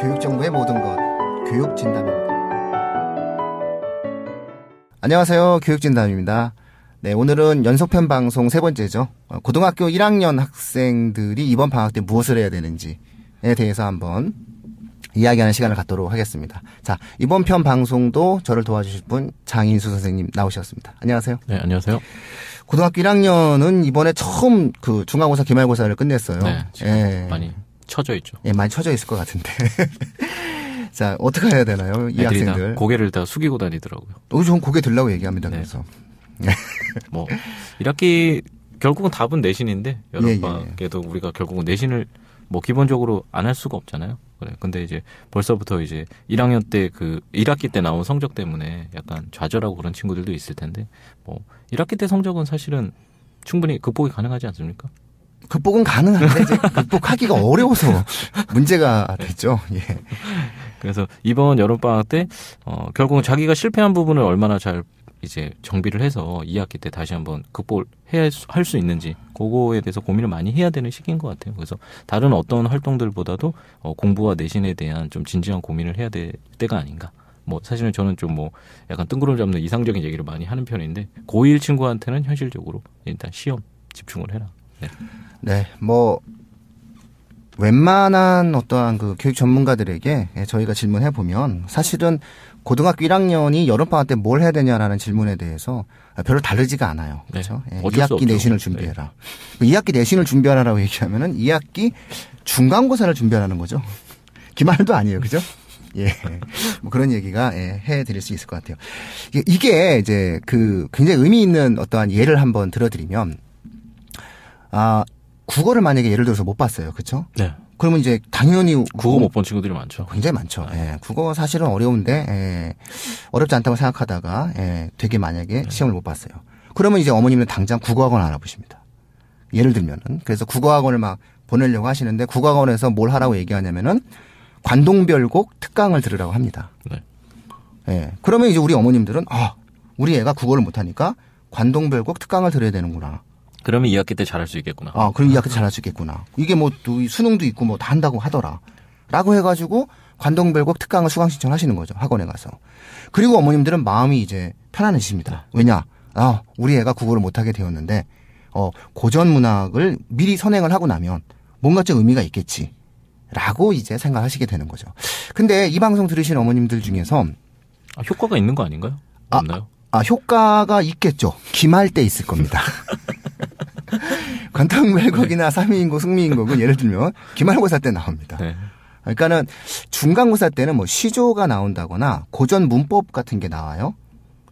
교육 정보의 모든 것, 교육 진담입니다. 안녕하세요. 교육 진담입니다. 네, 오늘은 연속편 방송 세 번째죠. 어, 고등학교 1학년 학생들이 이번 방학 때 무엇을 해야 되는지에 대해서 한번 이야기하는 시간을 갖도록 하겠습니다. 자, 이번 편 방송도 저를 도와주실 분 장인수 선생님 나오셨습니다. 안녕하세요. 네, 안녕하세요. 고등학교 1학년은 이번에 처음 그 중간고사 기말고사를 끝냈어요. 네, 예. 많이 쳐져 있죠. 예, 많이 쳐져 있을 것 같은데. 자, 어떻게 해야 되나요? 이 학생들. 다 고개를 다 숙이고 다니더라고요. 너무 좋은 고개 들라고 얘기합니다. 네. 그래서. 뭐 1학기 결국은 답은 내신인데 예, 여름방학에도 우리가 결국은 내신을 뭐 기본적으로 안 할 수가 없잖아요. 그래. 근데 이제 벌써부터 이제 1학년 때 그 1학기 때 나온 성적 때문에 약간 좌절하고 그런 친구들도 있을 텐데 뭐 1학기 때 성적은 사실은 충분히 극복이 가능하지 않습니까? 극복은 가능한데 이제 극복하기가 어려워서 문제가 됐죠. 예. 그래서 이번 여름방학 때, 어, 결국은 자기가 실패한 부분을 얼마나 잘 이제 정비를 해서 2학기 때 다시 한번 극복을 할 수 있는지, 그거에 대해서 고민을 많이 해야 되는 시기인 것 같아요. 그래서 다른 어떤 활동들보다도 어, 공부와 내신에 대한 좀 진지한 고민을 해야 될 때가 아닌가. 뭐 사실은 저는 좀 뭐 약간 뜬구름 잡는 이상적인 얘기를 많이 하는 편인데 고1 친구한테는 현실적으로 일단 시험 집중을 해라. 네. 네, 뭐 웬만한 어떠한 그 교육 전문가들에게 예, 저희가 질문해 보면 사실은 고등학교 1학년이 여름방학 때 뭘 해야 되냐라는 질문에 대해서 별로 다르지가 않아요. 네, 그렇죠? 예, 어쩔 수 2학기 없죠. 내신을 준비해라. 2학기 내신을 준비하라라고 얘기하면은 2학기 중간고사를 준비하라는 거죠. 기말도 아니에요. 그죠? 예. 뭐 그런 얘기가 예, 해 드릴 수 있을 것 같아요. 이게- 이게 이제 그 굉장히 의미 있는 어떠한 예를 한번 들어 드리면 아, 국어를 만약에 예를 들어서 못 봤어요. 그렇죠? 네. 그러면 이제 당연히 국어 못 본 친구들이 많죠. 굉장히 많죠. 예. 국어 사실은 어려운데 예. 어렵지 않다고 생각하다가 예. 되게 만약에 시험을 못 봤어요. 그러면 이제 어머님은 당장 국어학원 알아보십니다. 예를 들면은 그래서 국어학원을 막 보내려고 하시는데 국어학원에서 뭘 하라고 얘기하냐면은 관동별곡 특강을 들으라고 합니다. 네. 예. 그러면 이제 우리 어머님들은 아, 우리 애가 국어를 못 하니까 관동별곡 특강을 들어야 되는구나. 그러면 2학기 때 잘할 수 있겠구나. 아, 그럼 이 학교 잘할 수 있겠구나. 이게 뭐, 또 수능도 있고 뭐 다 한다고 하더라. 라고 해가지고 관동별곡 특강을 수강 신청하시는 거죠. 학원에 가서. 그리고 어머님들은 마음이 이제 편안해집니다. 왜냐? 아, 우리 애가 국어를 못하게 되었는데, 어, 고전 문학을 미리 선행을 하고 나면 뭔가 좀 의미가 있겠지. 라고 이제 생각하시게 되는 거죠. 근데 이 방송 들으신 어머님들 중에서, 아, 효과가 있는 거 아닌가요? 아, 없나요? 아, 효과가 있겠죠. 기말 때 있을 겁니다. 관통멜곡이나 삼위인곡, 승미인곡은 예를 들면 기말고사 때 나옵니다. 네. 그러니까는 중간고사 때는 뭐 시조가 나온다거나 고전 문법 같은 게 나와요.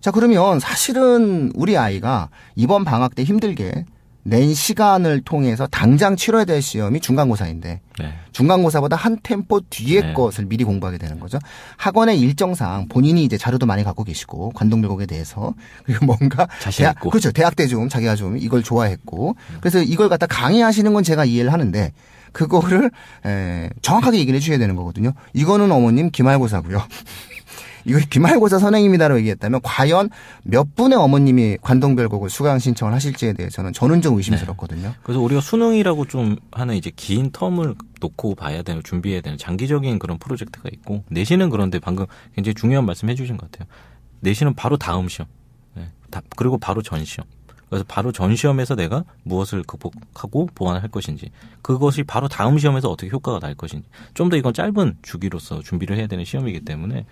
자, 그러면 사실은 우리 아이가 이번 방학 때 힘들게 낸 시간을 통해서 당장 치러야 될 시험이 중간고사인데 네. 중간고사보다 한 템포 뒤에 네. 것을 미리 공부하게 되는 거죠. 학원의 일정상 본인이 이제 자료도 많이 갖고 계시고 관동별곡에 대해서 그리고 뭔가 자신 대학, 있고. 그렇죠. 대학 때 좀 자기가 좀 이걸 좋아했고 그래서 이걸 갖다 강의하시는 건 제가 이해를 하는데 그거를 에, 정확하게 얘기를 해주셔야 되는 거거든요. 이거는 어머님 기말고사고요. 이거 기말고사 선행입니다라고 얘기했다면 과연 몇 분의 어머님이 관동별곡을 수강 신청을 하실지에 대해서는 저는 좀 의심스럽거든요. 그래서 우리가 수능이라고 좀 하는 이제 긴 텀을 놓고 봐야 되는 준비해야 되는 장기적인 그런 프로젝트가 있고 내신은 그런데 방금 굉장히 중요한 말씀 해주신 것 같아요. 내신은 바로 다음 시험, 네. 다- 그리고 바로 전 시험. 그래서 바로 전 시험에서 내가 무엇을 극복하고 보완할 것인지 그것이 바로 다음 시험에서 어떻게 효과가 날 것인지 좀 더 이건 짧은 주기로서 준비를 해야 되는 시험이기 때문에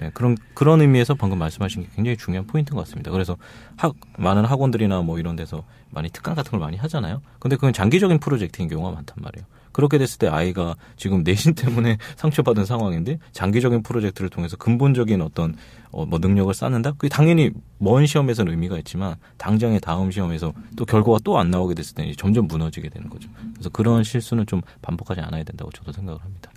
예, 그런 그런 의미에서 방금 말씀하신 게 굉장히 중요한 포인트인 것 같습니다. 그래서 학 많은 학원들이나 뭐 이런 데서 많이 특강 같은 걸 많이 하잖아요. 근데 그건 장기적인 프로젝트인 경우가 많단 말이에요. 그렇게 됐을 때 아이가 지금 내신 때문에 상처받은 상황인데 장기적인 프로젝트를 통해서 근본적인 어떤 어, 뭐 능력을 쌓는다? 그게 당연히 먼 시험에서는 의미가 있지만 당장의 다음 시험에서 또 결과가 또 안 나오게 됐을 이제 점점 무너지게 되는 거죠. 그래서 그런 실수는 좀 반복하지 않아야 된다고 저도 생각을 합니다.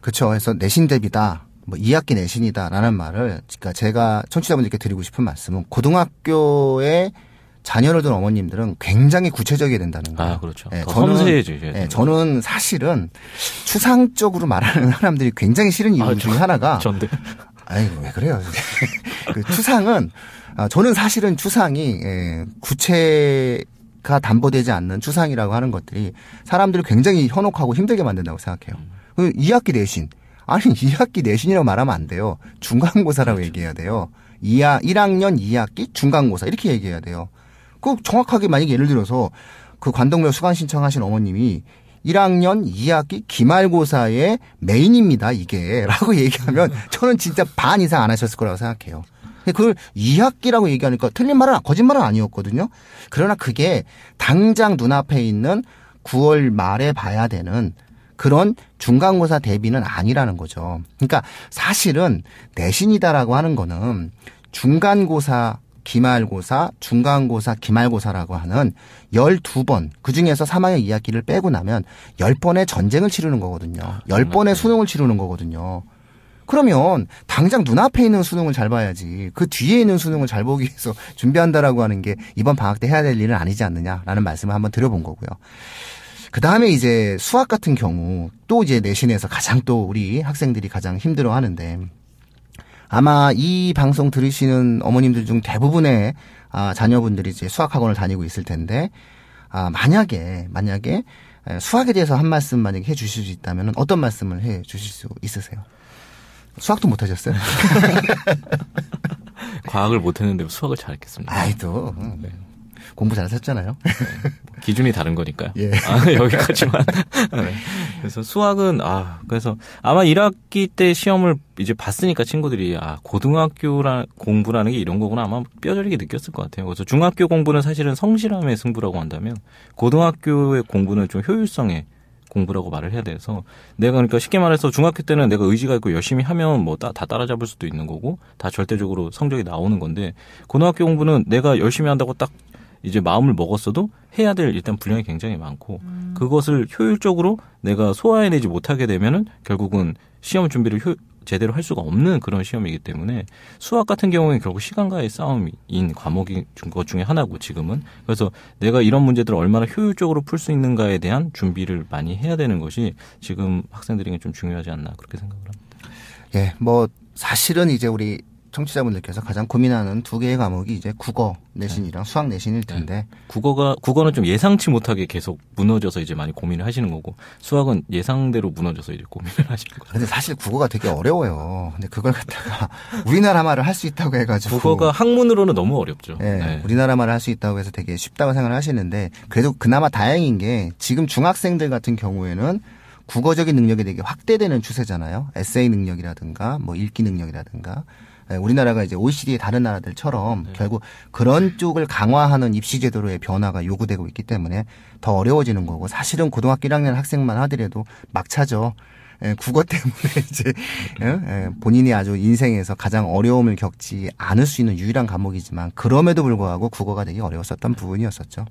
그렇죠. 그래서 내신 대비다. 뭐 2학기 내신이다라는 말을 그러니까 제가 청취자분들께 드리고 싶은 말씀은 고등학교에 자녀를 둔 어머님들은 굉장히 구체적이어야 된다는 거예요. 아, 그렇죠. 예, 더 저는- 예, 되는 저는 사실은 추상적으로 말하는 사람들이 굉장히 싫은 이유 아, 중에 저- 하나가 전데 아이고 왜 그래요? 그 추상은 아, 저는 사실은 추상이 예, 가 담보되지 않는 추상이라고 하는 것들이 사람들을 굉장히 현혹하고 힘들게 만든다고 생각해요. 그 2학기 내신. 아니, 2학기 내신이라고 말하면 안 돼요. 중간고사라고 그렇죠. 얘기해야 돼요. 2학, 1학년 2학기 중간고사. 이렇게 얘기해야 돼요. 그 정확하게 만약에 예를 들어서 그 관동묘 수강 신청하신 어머님이 1학년 2학기 기말고사의 메인입니다, 이게. 라고 얘기하면 저는 진짜 반 이상 안 하셨을 거라고 생각해요. 그걸 2학기라고 얘기하니까 틀린 말은, 거짓말은 아니었거든요. 그러나 그게 당장 눈앞에 있는 9월 말에 봐야 되는 그런 중간고사 대비는 아니라는 거죠. 그러니까 사실은 내신이다라고 하는 거는 중간고사 기말고사, 중간고사, 기말고사라고 하는 12번, 그 중에서 3학년 2학기를 빼고 나면 10번의 전쟁을 치르는 거거든요. 10번의 수능을 치르는 거거든요. 그러면 당장 눈앞에 있는 수능을 잘 봐야지 그 뒤에 있는 수능을 잘 보기 위해서 준비한다라고 하는 게 이번 방학 때 해야 될 일은 아니지 않느냐라는 말씀을 한번 드려본 거고요. 그 다음에 이제 수학 같은 경우 또 이제 내신에서 가장 또 우리 학생들이 가장 힘들어 하는데 아마 이 방송 들으시는 어머님들 중 대부분의 아, 자녀분들이 이제 수학학원을 다니고 있을 텐데 아, 만약에 만약에 수학에 대해서 한 말씀 만약에 해 주실 수 있다면 어떤 말씀을 해 주실 수 있으세요? 수학도 못 하셨어요? 과학을 못 했는데 수학을 잘했겠습니다. 아이도 네. 공부 잘하셨잖아요. 네. 기준이 다른 거니까요. 예. 아, 여기까지만. 네. 그래서 수학은 아 그래서 아마 1학기 때 시험을 이제 봤으니까 친구들이 아 고등학교라 공부라는 게 이런 거구나 아마 뼈저리게 느꼈을 것 같아요. 그래서 중학교 공부는 사실은 성실함의 승부라고 한다면 고등학교의 공부는 좀 효율성의 공부라고 말을 해야 돼서 내가 그러니까 쉽게 말해서 중학교 때는 내가 의지가 있고 열심히 하면 뭐 다 따라잡을 수도 있는 거고 다 절대적으로 성적이 나오는 건데 고등학교 공부는 내가 열심히 한다고 딱 이제 마음을 먹었어도 해야 될 일단 분량이 굉장히 많고 음. 그것을 효율적으로 내가 소화해내지 못하게 되면은 결국은 시험 준비를 효, 제대로 할 수가 없는 그런 시험이기 때문에 수학 같은 경우는 결국 시간과의 싸움인 과목인 것 중에 하나고 지금은 그래서 내가 이런 문제들을 얼마나 효율적으로 풀 수 있는가에 대한 준비를 많이 해야 되는 것이 지금 학생들에게 좀 중요하지 않나 그렇게 생각을 합니다. 예, 뭐 사실은 이제 우리 청취자분들께서 가장 고민하는 두 개의 과목이 이제 국어 내신이랑 네. 수학 내신일 텐데 네. 국어가 국어는 좀 예상치 못하게 계속 무너져서 이제 많이 고민을 하시는 거고 수학은 예상대로 무너져서 이제 고민을 하시는 거예요. 근데 사실 국어가 되게 어려워요. 근데 그걸 갖다가 우리나라 말을 할 수 있다고 해가지고 국어가 학문으로는 너무 어렵죠. 네, 네. 우리나라 말을 할 수 있다고 해서 되게 쉽다고 생각을 하시는데 그래도 그나마 다행인 게 지금 중학생들 같은 경우에는 국어적인 능력이 되게 확대되는 추세잖아요. 에세이 능력이라든가 뭐 읽기 능력이라든가 예, 우리나라가 이제 OECD의 다른 나라들처럼 네. 결국 그런 쪽을 강화하는 입시 제도로의 변화가 요구되고 있기 때문에 더 어려워지는 거고 사실은 고등학교 1학년 학생만 하더라도 막차죠. 예, 국어 때문에 이제 예, 본인이 아주 인생에서 가장 어려움을 겪지 않을 수 있는 유일한 과목이지만 그럼에도 불구하고 국어가 되게 어려웠었던 부분이었었죠.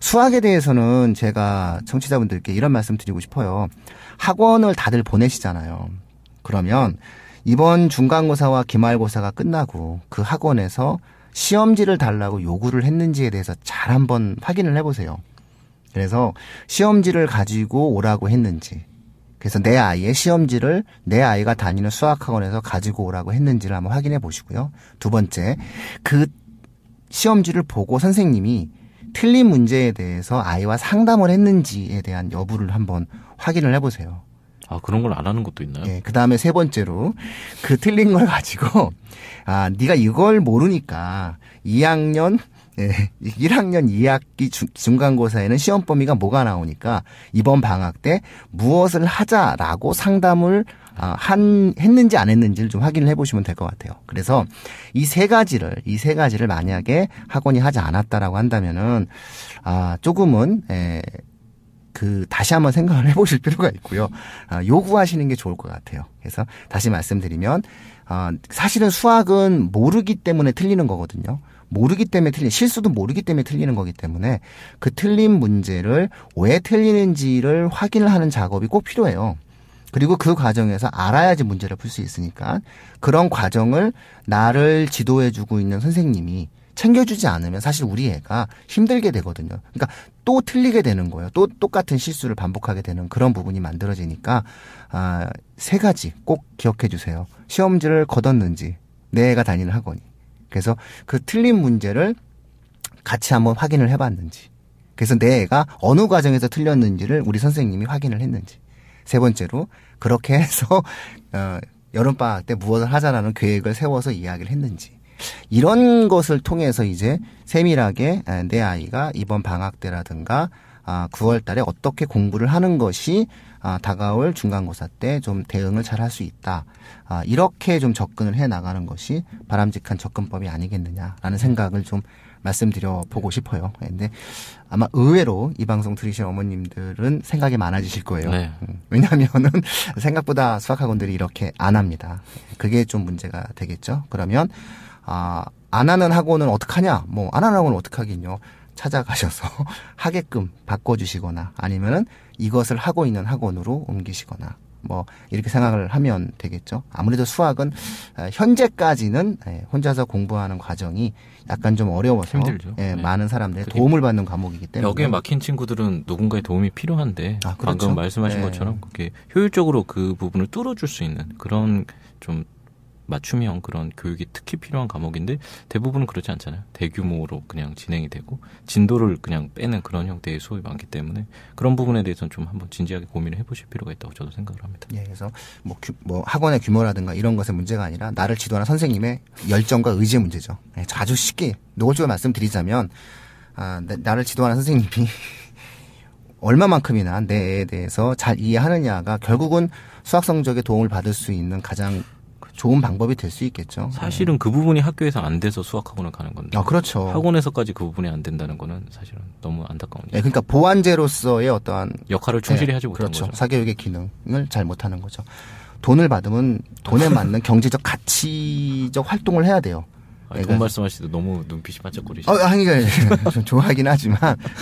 수학에 대해서는 제가 청취자분들께 이런 말씀 드리고 싶어요. 학원을 다들 보내시잖아요. 그러면 이번 중간고사와 기말고사가 끝나고 그 학원에서 시험지를 달라고 요구를 했는지에 대해서 잘 한번 확인을 해보세요. 그래서 시험지를 가지고 오라고 했는지, 그래서 내 아이의 시험지를 내 아이가 다니는 수학학원에서 가지고 오라고 했는지를 한번 확인해 보시고요. 두 번째, 그 시험지를 보고 선생님이 틀린 문제에 대해서 아이와 상담을 했는지에 대한 여부를 한번 확인을 해보세요. 아 그런 걸 안 하는 것도 있나요? 네, 그 다음에 세 번째로 그 틀린 걸 가지고 아 네가 이걸 모르니까 2학년 예, 1학년 2학기 중, 중간고사에는 시험 범위가 뭐가 나오니까 이번 방학 때 무엇을 하자라고 상담을 아, 한 했는지 안 했는지를 좀 확인을 해보시면 될 것 같아요. 그래서 이 세 가지를 이 세 가지를 만약에 학원이 하지 않았다라고 한다면은 아 조금은 에, 그 다시 한번 생각을 해보실 필요가 있고요. 아, 요구하시는 게 좋을 것 같아요. 그래서 다시 말씀드리면 아, 사실은 수학은 모르기 때문에 틀리는 거거든요. 모르기 때문에 틀린 실수도 모르기 때문에 틀리는 거기 때문에 그 틀린 문제를 왜 틀리는지를 확인을 하는 작업이 꼭 필요해요. 그리고 그 과정에서 알아야지 문제를 풀 수 있으니까 그런 과정을 나를 지도해주고 있는 선생님이 챙겨주지 않으면 사실 우리 애가 힘들게 되거든요. 그러니까 또 틀리게 되는 거예요. 또 똑같은 실수를 반복하게 되는 그런 부분이 만들어지니까 아, 세 가지 꼭 기억해 주세요. 시험지를 걷었는지 내 애가 다니는 학원이. 그래서 그 틀린 문제를 같이 한번 확인을 해봤는지. 그래서 내 애가 어느 과정에서 틀렸는지를 우리 선생님이 확인을 했는지. 세 번째로 그렇게 해서 어, 여름방학 때 무엇을 하자라는 계획을 세워서 이야기를 했는지. 이런 것을 통해서 이제 세밀하게 내 아이가 이번 방학 때라든가 아, 9월 달에 어떻게 공부를 하는 것이 아, 다가올 중간고사 때 좀 대응을 잘 할 수 있다. 아, 이렇게 좀 접근을 해 나가는 것이 바람직한 접근법이 아니겠느냐라는 생각을 좀 말씀드려 보고 싶어요. 근데 아마 의외로 이 방송 들으신 어머님들은 생각이 많아지실 거예요. 네. 음, 왜냐하면은 생각보다 수학학원들이 이렇게 안 합니다. 그게 좀 문제가 되겠죠. 그러면 아, 안 하는 학원은 어떡하냐? 뭐, 안 하는 학원은 어떡하긴요. 찾아가셔서 하게끔 바꿔주시거나 아니면은 이것을 하고 있는 학원으로 옮기시거나 뭐 이렇게 생각을 하면 되겠죠. 아무래도 수학은 아, 현재까지는 예, 혼자서 공부하는 과정이 약간 좀 어려워서 힘들죠. 예, 네. 많은 사람들의 도움을 받는 과목이기 때문에 여기에 막힌 친구들은 누군가의 도움이 필요한데 아, 그렇죠? 방금 말씀하신 네. 것처럼 그렇게 효율적으로 그 부분을 뚫어줄 수 있는 그런 좀 맞춤형 그런 교육이 특히 필요한 과목인데 대부분은 그렇지 않잖아요. 대규모로 그냥 진행이 되고 진도를 그냥 빼는 그런 형태의 수업이 많기 때문에 그런 부분에 대해서는 좀 한번 진지하게 고민을 해보실 필요가 있다고 저도 생각을 합니다. 예, 그래서 뭐, 규, 뭐 학원의 규모라든가 이런 것의 문제가 아니라 나를 지도하는 선생님의 열정과 의지의 문제죠. 예, 아주 쉽게 노골적으로 말씀드리자면 아, 나를 지도하는 선생님이 얼마만큼이나 내 애에 대해서 잘 이해하느냐가 결국은 수학 성적에 도움을 받을 수 있는 가장 좋은 방법이 될 수 있겠죠. 사실은 그 부분이 학교에서 안 돼서 수학학원을 가는 건데. 아, 그렇죠. 학원에서까지 그 부분이 안 된다는 거는 사실은 너무 안타까운 네, 그러니까 보완제로서의 어떠한 역할을 충실히 네, 하지 못한 그렇죠. 거죠. 사교육의 기능을 잘 못하는 거죠. 돈을 받으면 돈에 맞는 경제적 가치적 활동을 해야 돼요. 아니, 돈 말씀하실 때 너무 눈빛이 반짝거리시죠. 어, 아니, 좀 좋아하긴 하지만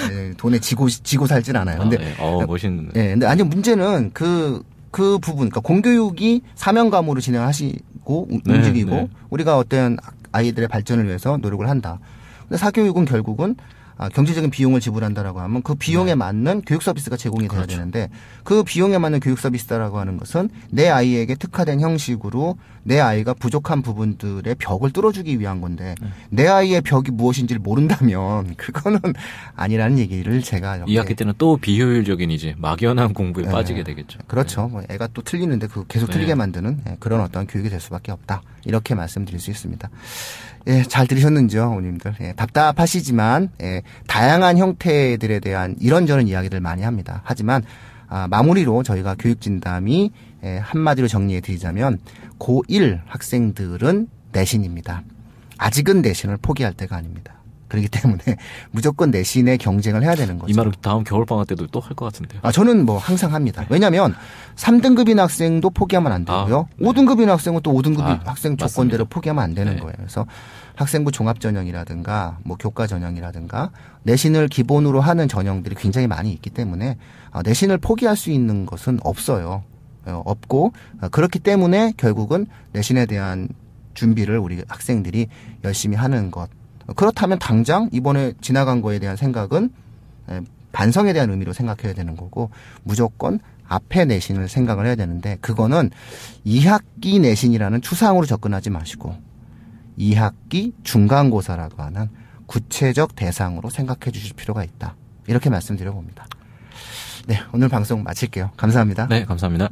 네, 돈에 지고 지고 살진 않아요. 근데 아, 네. 어, 멋있는. 예, 네, 근데 아니 문제는 그 그 부분, 그러니까 공교육이 사명감으로 진행하시고 네, 움직이고 네. 우리가 어떤 아이들의 발전을 위해서 노력을 한다. 근데 사교육은 결국은 아, 경제적인 비용을 지불한다라고 하면 그 비용에 네. 맞는 교육 서비스가 제공이 돼야 그렇죠. 되는데 그 비용에 맞는 교육 서비스다라고 하는 것은 내 아이에게 특화된 형식으로 내 아이가 부족한 부분들의 벽을 뚫어주기 위한 건데 네. 내 아이의 벽이 무엇인지를 모른다면 그거는 아니라는 얘기를 제가 2학기 때는 또 비효율적인 이제 막연한 공부에 네. 빠지게 되겠죠. 그렇죠. 네. 뭐 애가 또 틀리는데 그 계속 네. 틀리게 만드는 예, 그런 어떤 교육이 될 수밖에 없다. 이렇게 말씀드릴 수 있습니다. 예, 잘 들으셨는지요, 어머님들. 예, 답답하시지만, 예, 다양한 형태들에 대한 이런저런 이야기들 많이 합니다. 하지만, 아, 마무리로 저희가 교육진담이 예, 한마디로 정리해 드리자면, 고1 학생들은 내신입니다. 아직은 내신을 포기할 때가 아닙니다. 그렇기 때문에 무조건 내신의 경쟁을 해야 되는 거죠. 이 말을 다음 겨울방학 때도 또 할 것 같은데요. 아, 저는 뭐 항상 합니다. 왜냐하면 3등급인 학생도 포기하면 안 되고요. 아, 네. 5등급인 학생은 또 5등급 아, 학생 조건대로 맞습니다. 포기하면 안 되는 네. 거예요. 그래서 학생부 종합 전형이라든가 뭐 교과 전형이라든가 내신을 기본으로 하는 전형들이 굉장히 많이 있기 때문에 아, 내신을 포기할 수 있는 것은 없어요. 어, 없고 아, 그렇기 때문에 결국은 내신에 대한 준비를 우리 학생들이 열심히 하는 것 그렇다면 당장 이번에 지나간 거에 대한 생각은 반성에 대한 의미로 생각해야 되는 거고 무조건 앞에 내신을 생각을 해야 되는데 그거는 2학기 내신이라는 추상으로 접근하지 마시고 2학기 중간고사라고 하는 구체적 대상으로 생각해 주실 필요가 있다. 이렇게 말씀드려 봅니다. 네, 오늘 방송 마칠게요. 감사합니다. 네, 감사합니다.